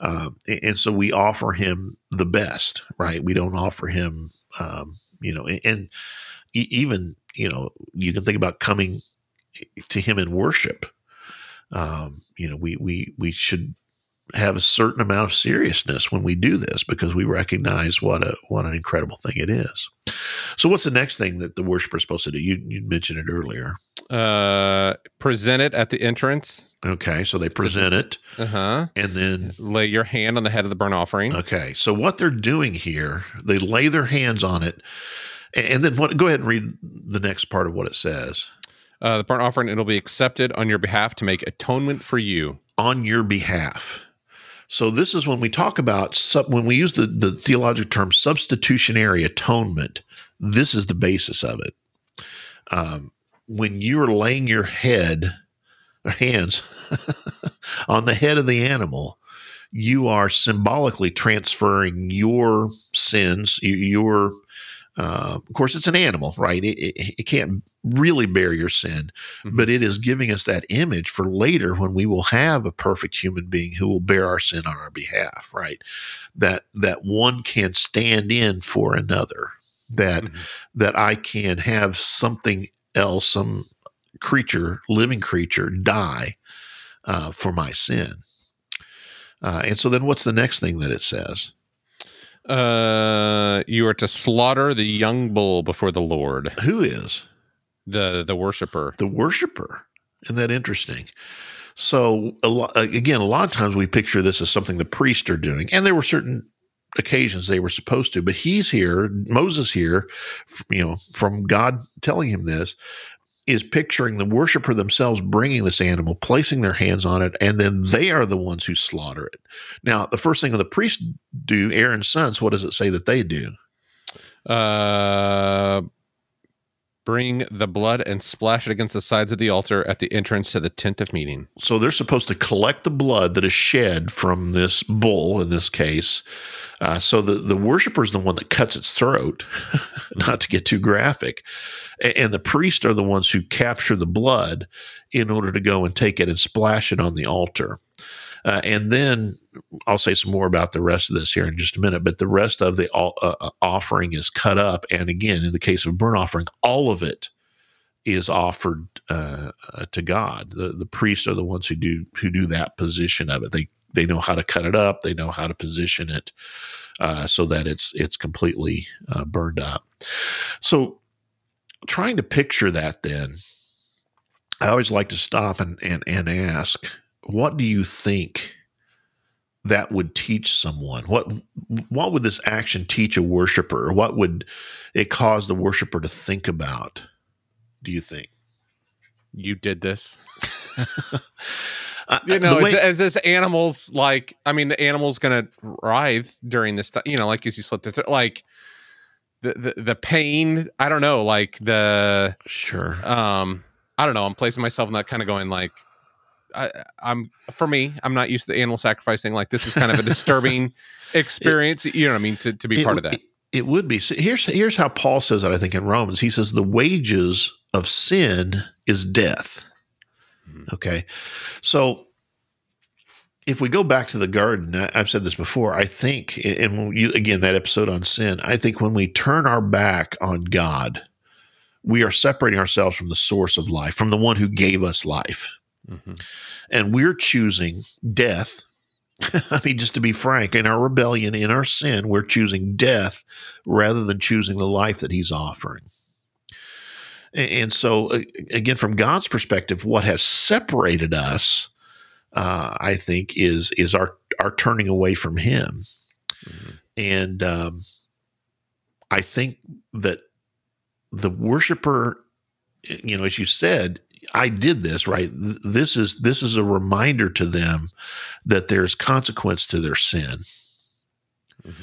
Um, and so we offer him the best, right? We don't offer him, um, you know, and even, you know, you can think about coming to him in worship. Um, you know, we, we, we should have a certain amount of seriousness when we do this because we recognize what a what an incredible thing it is. So, what's the next thing that the worshiper is supposed to do? You you mentioned it earlier. Uh, present it at the entrance. Okay, so they present it, uh-huh. and then lay your hand on the head of the burnt offering. Okay, so what they're doing here, they lay their hands on it, and then what? Go ahead and read the next part of what it says. Uh, the burnt offering it'll be accepted on your behalf to make atonement for you on your behalf. So this is when we talk about sub, when we use the, the theological term substitutionary atonement. This is the basis of it. Um, when you are laying your head or hands on the head of the animal, you are symbolically transferring your sins, your uh, of course, it's an animal, right? It, it, it can't really bear your sin, mm-hmm. but it is giving us that image for later when we will have a perfect human being who will bear our sin on our behalf, right? That that one can stand in for another. That mm-hmm. that I can have something else, some creature, living creature, die uh, for my sin. Uh, and so then, what's the next thing that it says? Uh, you are to slaughter the young bull before the Lord. Who is the the worshiper? The worshiper. Isn't that interesting? So a lot, again, a lot of times we picture this as something the priests are doing, and there were certain occasions they were supposed to. But he's here, Moses here, you know, from God telling him this, is picturing the worshiper themselves bringing this animal, placing their hands on it, and then they are the ones who slaughter it. Now, the first thing the priests do, Aaron's sons, what does it say that they do? Uh, bring the blood and splash it against the sides of the altar at the entrance to the tent of meeting. So they're supposed to collect the blood that is shed from this bull in this case. Uh, so the, the worshiper is the one that cuts its throat, not to get too graphic. And, and the priests are the ones who capture the blood in order to go and take it and splash it on the altar. Uh, and then I'll say some more about the rest of this here in just a minute. But the rest of the uh, uh, offering is cut up, and again, in the case of burnt offering, all of it is offered uh, uh, to God. The the priests are the ones who do who do that position of it. They they know how to cut it up. They know how to position it uh, so that it's it's completely burned up. So, trying to picture that, then I always like to stop and and, and ask what do you think that would teach someone? What what would this action teach a worshiper? What would it cause the worshiper to think about? Do you think? You did this. you know, way- as, as, this animal's like, I mean, the animal's gonna writhe during this time. You know, like as you slit the th- like the, the the pain. I don't know, like the sure. Um, I don't know. I'm placing myself in that kind of going like I, am for me, I'm not used to the animal sacrificing. Like this is kind of a disturbing experience. It, you know what I mean? To, to be part of that. It, it would be. So here's here's how Paul says it. I think in Romans, he says the wages of sin is death. Mm-hmm. Okay, so if we go back to the garden, I've said this before. I think, and you, again, that episode on sin. I think when we turn our back on God, we are separating ourselves from the source of life, from the one who gave us life. Mhm. And we're choosing death. I mean, just to be frank, in our rebellion, in our sin, we're choosing death rather than choosing the life that he's offering. And so, again, from God's perspective, what has separated us, uh, I think, is is our our turning away from Him. Mhm. And um, I think that the worshiper, you know, as you said, I did this right. This is this is a reminder to them that there's consequence to their sin. Mhm.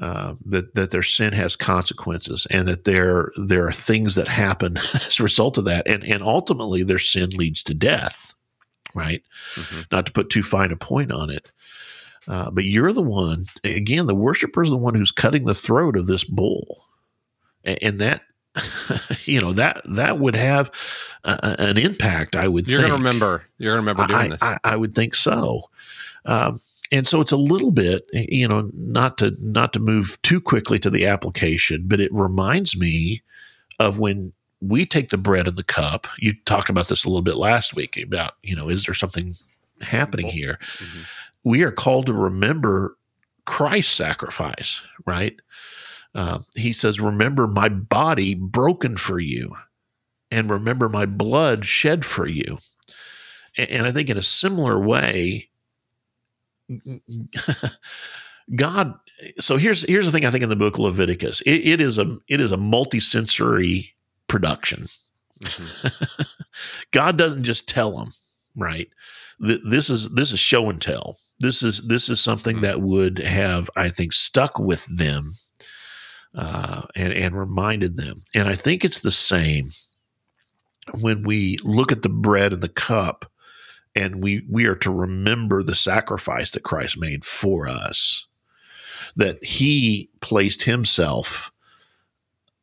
Uh, that that their sin has consequences, and that there there are things that happen as a result of that, and and ultimately their sin leads to death. Right Mhm. not to put too fine a point on it. Uh, but you're the one, again, the worshiper is the one who's cutting the throat of this bull. A- And, that, you know, that that would have an impact, I would You're think. gonna remember. You're gonna remember doing I, this. I, I would think so. Um, and so it's a little bit, you know, not to not to move too quickly to the application, but it reminds me of when we take the bread and the cup. You talked about this a little bit last week about, you know, is there something happening here? Mhm. We are called to remember Christ's sacrifice, right? Uh, he says, "Remember my body broken for you, and remember my blood shed for you." And, and I think in a similar way, God. So here's here's the thing. I think in the book of Leviticus, it, it is a it is a multi-sensory production. Mhm. God doesn't just tell them, right? Th- This is this is show and tell. This is this is something Hmm. that would have, I think, stuck with them uh, and and reminded them. And I think it's the same when we look at the bread and the cup, and we we are to remember the sacrifice that Christ made for us. That He placed Himself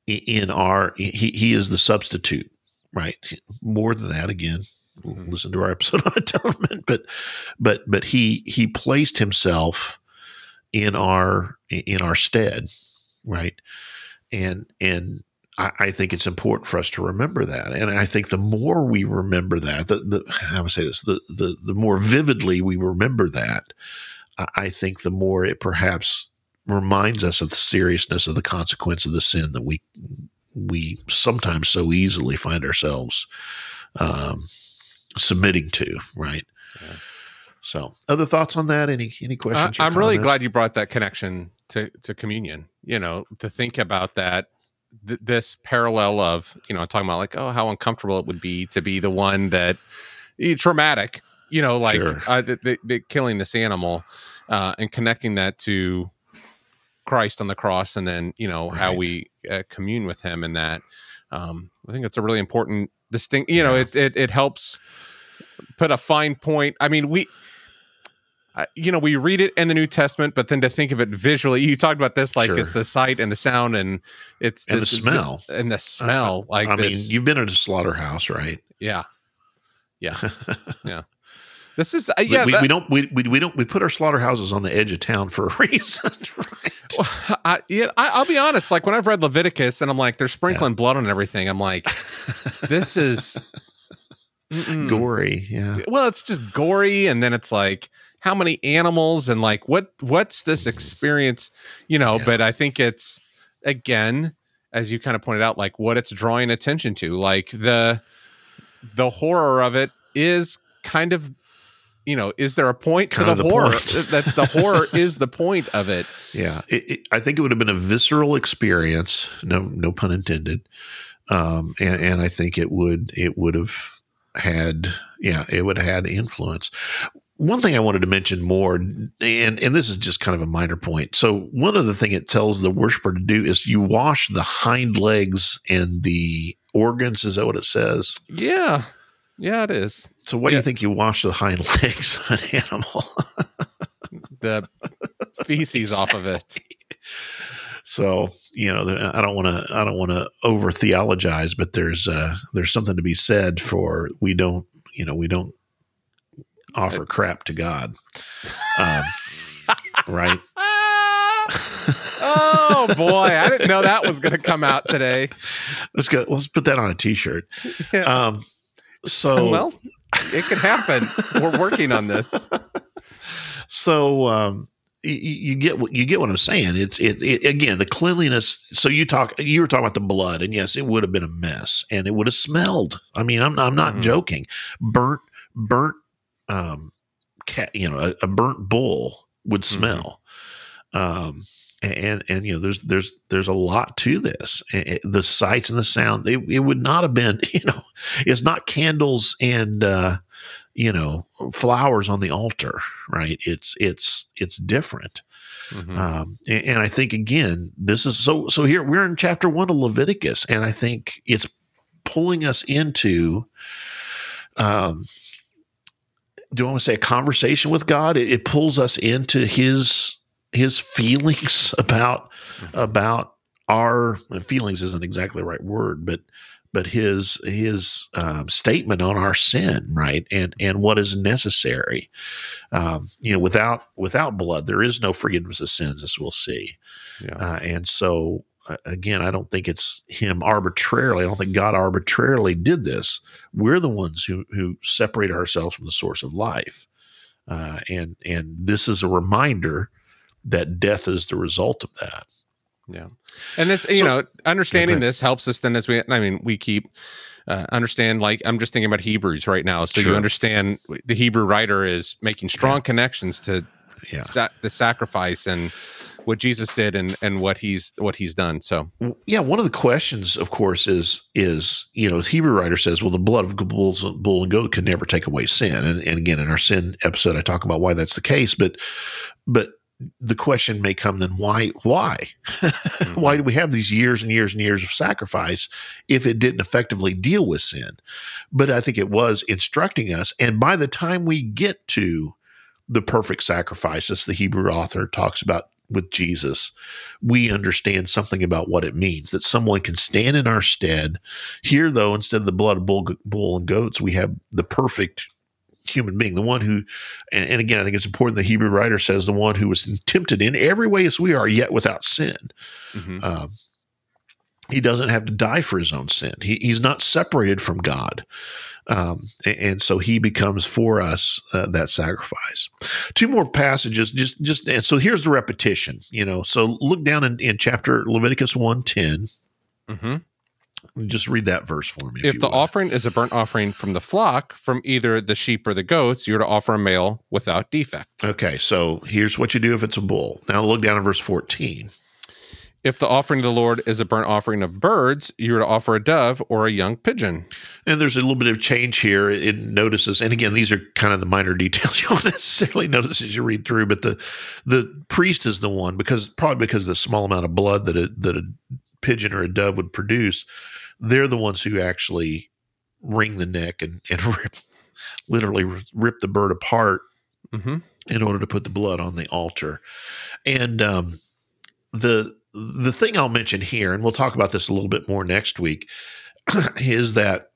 in our. He he is the substitute right more than that again Mhm. listen to our episode on atonement but but but he he placed himself in our in our stead right and and I, I think it's important for us to remember that and i think the more we remember that the, the how would I say this the, the the more vividly we remember that I, I think the more it perhaps reminds us of the seriousness of the consequence of the sin that we we sometimes so easily find ourselves um, submitting to, right? Yeah. So, other thoughts on that? Any any questions? or I'm really glad you brought that connection to to communion. You know, to think about that. Th- this parallel of you know talking about like oh how uncomfortable it would be to be the one that eh, traumatic you know like Sure. uh, the, the, the killing this animal uh, and connecting that to Christ on the cross and then you know how we uh, commune with him in that um, I think it's a really important distinct you know Yeah. it, it it helps put a fine point I mean we You know, we read it in the New Testament, but then to think of it visually, you talked about this like Sure. it's the sight and the sound and it's And the this- smell. and the smell. like I mean, you've been at a slaughterhouse, right? yeah, yeah. Yeah. This is uh, yeah. we, that- we don't we, we, we don't we put our slaughterhouses on the edge of town for a reason, right? Well, I, yeah, I, I'll be honest. Like when I've read Leviticus and I'm like, they're sprinkling blood on everything. I'm like, this is mm-mm. Gory, yeah. Well, it's just gory, and then it's like how many animals and like what what's this experience, you know? Yeah. But I think it's again, as you kind of pointed out, like what it's drawing attention to, like the the horror of it is kind of. You know, is there a point Kind to the, the horror? that the horror is the point of it. Yeah, it, it, I think it would have been a visceral experience. No, no pun intended. Um, and, and I think it would it would have had yeah it would have had influence. One thing I wanted to mention more, and and this is just kind of a minor point. So one of the thing it tells the worshiper to do is you wash the hind legs and the organs. Is that what it says? Yeah, yeah, it is. So why do you think you wash the hind legs of an animal? The feces off of it. So you know, I don't want to, I don't want to over theologize, but there's, uh, there's something to be said for we don't, you know, we don't offer crap to God, um, right? oh Oh boy, I didn't know that was going to come out today. Let's go. Let's put that on a T-shirt. Yeah. Um, so well, it could happen. We're working on this. so um, you, you get what you get what I'm saying. It's it, it again the cleanliness. So you talk you were talking about the blood, and yes, it would have been a mess, and it would have smelled. I mean, I'm I'm not Mhm. joking. Burnt burnt um cat, you know, a, a burnt bull would Mhm. smell. Um and and you know there's there's there's a lot to this eh, the sights and the sound it, it would not have been you know it's not candles and uh you know flowers on the altar right it's it's it's different Mhm. um and, and i think again this is so so here we're in chapter one of leviticus and i think it's pulling us into um do i want to say a conversation with god it, it pulls us into his his feelings about Mhm. about our feelings isn't exactly the right word but but his his um, statement on our sin right and and what is necessary um, you know without without blood there is no forgiveness of sins as we'll see Yeah. uh, and so again i don't think it's him arbitrarily i don't think god arbitrarily did this we're the ones who who separate ourselves from the source of life uh, and and this is a reminder that death is the result of that Yeah. And this you So- know, understanding Okay. this helps us then as we, I mean, we keep, uh, understand like, I'm just thinking about Hebrews right now. So Sure. you understand the Hebrew writer is making strong connections to yeah sa- the sacrifice and what Jesus did and, and what he's, what he's done. So, yeah one of the questions of course is is you know the hebrew writer says well the blood of bulls bull and goat can never take away sin. And, and again in our sin episode i talk about why that's the case but but the question may come then why why? Why mm-hmm. do we have these years and years and years of sacrifice if it didn't effectively deal with sin? But i think it was instructing us and by the time we get to the perfect sacrifice as the hebrew author talks about with jesus we understand something about what it means that someone can stand in our stead here though instead of the blood of bull, bull and goats we have the perfect human being the one who and, and again i think it's important the hebrew writer says the one who was tempted in every way as we are yet without sin mhm. um, he doesn't have to die for his own sin. He, he's not separated from God. Um, and, so he becomes for us uh, that sacrifice. Two more passages, just just and so here's the repetition. You know, so look down in, in chapter Leviticus one ten. Mhm. Just read that verse for me. if you the would. offering is a burnt offering from the flock, from either the sheep or the goats, you're to offer a male without defect. okay, so here's what you do if it's a bull. Now look down in verse fourteen. If the offering of the Lord is a burnt offering of birds, you're to offer a dove or a young pigeon. And there's a little bit of change here. It, notices, and again, these are kind of the minor details you won't necessarily notice as you read through. But the the priest is the one because probably because of the small amount of blood that a that a pigeon or a dove would produce, they're the ones who actually wring the neck and and rip, literally rip the bird apart hmm in order to put the blood on the altar. And um, the the thing I'll mention here, and we'll talk about this a little bit more next week, is that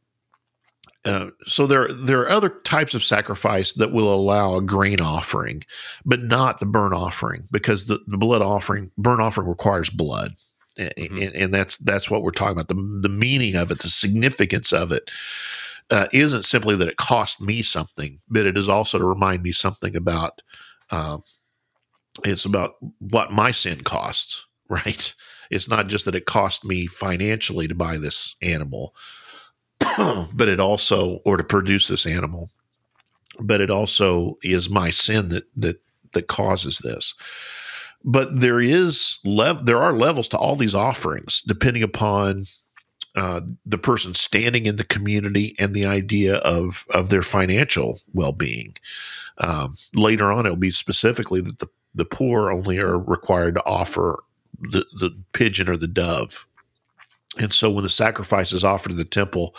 uh, so there there are other types of sacrifice that will allow a grain offering, but not the burnt offering because the, the blood offering burnt offering requires blood. A- Mhm. And, and that's that's what we're talking about. The, the meaning of it, the significance of it, uh, isn't simply that it cost me something, but it is also to remind me something about. Um, it's about what my sin costs, right? It's not just that it cost me financially to buy this animal, but it also, or to produce this animal, but it also is my sin that that that causes this. But there is lev- there are levels to all these offerings, depending upon uh, the person standing in the community and the idea of of their financial well being. Um, later on, it'll be specifically that the the poor only are required to offer the the pigeon or the dove. And so, when the sacrifice is offered in the temple,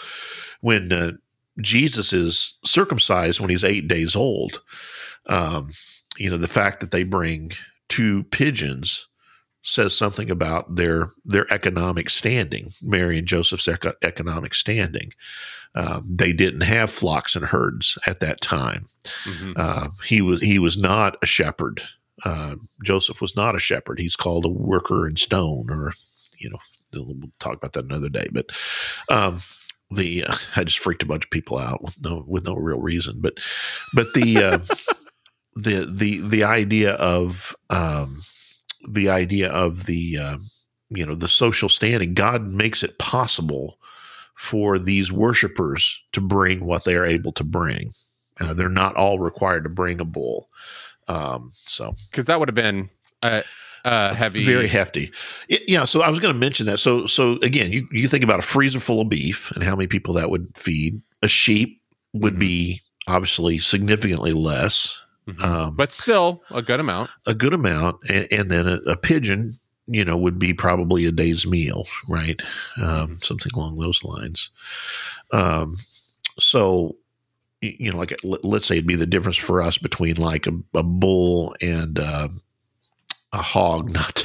when uh, Jesus is circumcised when he's eight days old, um, you know the fact that they bring two pigeons says something about their their economic standing, Mary and Joseph's eco- economic standing. Um, they didn't have flocks and herds at that time. hmm Uh, he was he was not a shepherd. Uh, Joseph was not a shepherd. He's called a worker in stone, or you know, we'll talk about that another day. But um, the uh, I just freaked a bunch of people out with no with no real reason. But but the uh, the the the idea of um, the idea of the uh, you know the social standing, God makes it possible for these worshipers to bring what they are able to bring. Uh, they're not all required to bring a bull. Um, so because that would have been uh, uh, heavy, very hefty. It, yeah. So I was going to mention that. So so again, you you think about a freezer full of beef and how many people that would feed. A sheep would mm-hmm. be obviously significantly less, mm-hmm. um, but still a good amount. A good amount, and, and then a, a, pigeon, you know, would be probably a day's meal, right? Um, mm-hmm. something along those lines. Um, so you know, like let's say it'd be the difference for us between like a, a bull and uh, a hog, not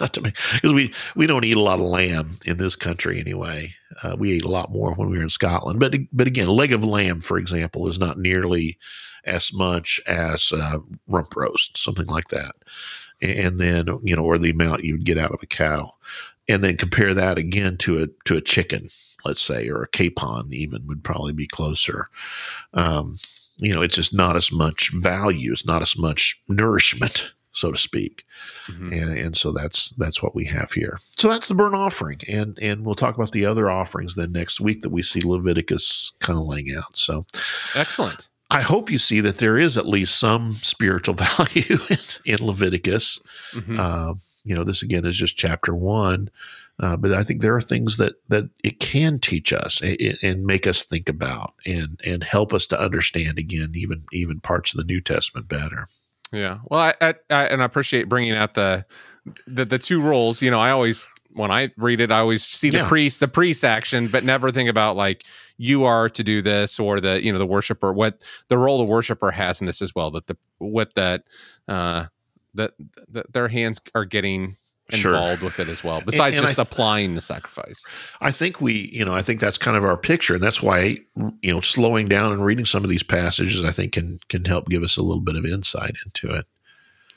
not to me, because we we don't eat a lot of lamb in this country anyway. Uh, we ate a lot more when we were in Scotland, but but again, leg of lamb, for example, is not nearly as much as uh, rump roast, something like that, and then you know, or the amount you would get out of a cow, and then compare that again to a to a chicken let's say, or a capon even would probably be closer. Um, you know, it's just not as much value, it's not as much nourishment, so to speak. Mm-hmm. And, and so that's that's what we have here. So that's the burnt offering, and and we'll talk about the other offerings then next week that we see Leviticus kind of laying out. So excellent. I hope you see that there is at least some spiritual value in, in Leviticus. Mm-hmm. Uh, you know, this again is just chapter one, uh, but I think there are things that that it can teach us and, and, make us think about and and help us to understand again even even parts of the New Testament better. Yeah, well, I, I, I and I appreciate bringing out the, the the two roles. You know, I always when I read it, I always see the yeah. priest, the priest action, but never think about like you are to do this or the you know the worshiper what the role the worshiper has in this as well. That the what that uh that, that their hands are getting involved sure. with it as well besides and, and just th- applying the sacrifice. I think we you know i think that's kind of our picture and that's why you know slowing down and reading some of these passages i think can can help give us a little bit of insight into it.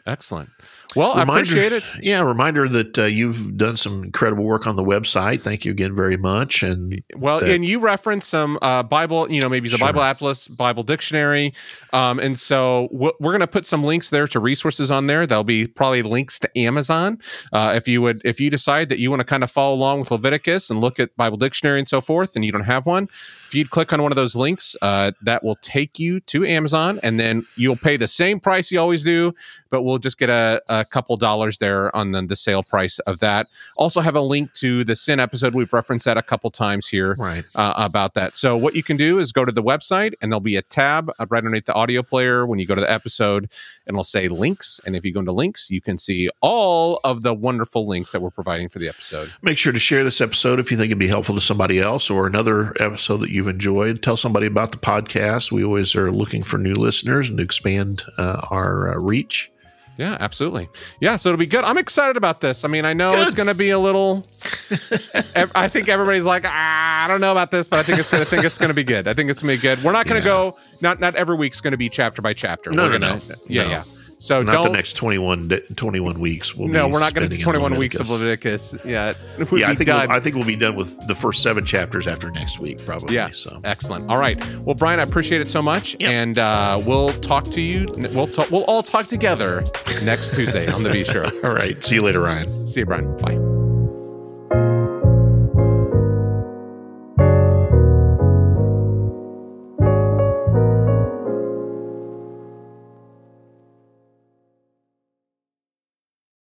Excellent well, reminder, I appreciate it. Yeah, reminder that uh, you've done some incredible work on the website. Thank you again very much. And well, that, and you reference some uh, Bible, you know, maybe the sure. Bible Atlas, Bible Dictionary, um, and so we're going to put some links there to resources on there. There'll be probably links to Amazon uh, if you would, if you decide that you want to kind of follow along with Leviticus and look at Bible Dictionary and so forth, and you don't have one. If you'd click on one of those links, uh, that will take you to Amazon, and then you'll pay the same price you always do, but we'll just get a, a couple dollars there on the, the, sale price of that. Also, have a link to the sin episode. We've referenced that a couple times here right. uh, about that. So, what you can do is go to the website, and there'll be a tab right underneath the audio player when you go to the episode, and it'll say links. And if you go into links, you can see all of the wonderful links that we're providing for the episode. Make sure to share this episode if you think it'd be helpful to somebody else or another episode that you've enjoyed. Tell somebody about the podcast. We always are looking for new listeners and to expand uh, our uh, reach. Yeah, absolutely. Yeah, so it'll be good. I'm excited about this. I mean, I know good. it's going to be a little. I think everybody's like, ah, I don't know about this, but I think it's going to think it's going to be good. I think it's going to be good. We're not going to yeah. go. Not not every week's going to be chapter by chapter. No, We're no, gonna, no. Yeah, no. yeah. So not the next 21, 21 weeks. We'll no, we're not going to do 21 weeks of Leviticus. yet. We'll yeah, I think, we'll, I think we'll be done with the first seven chapters after next week, probably. Yeah. So excellent. All right. Well, Brian, I appreciate it so much. And uh, we'll talk to you. We'll, talk, we'll all talk together next Tuesday on the V Show. all right. See you later, Ryan. See you, Brian. Bye.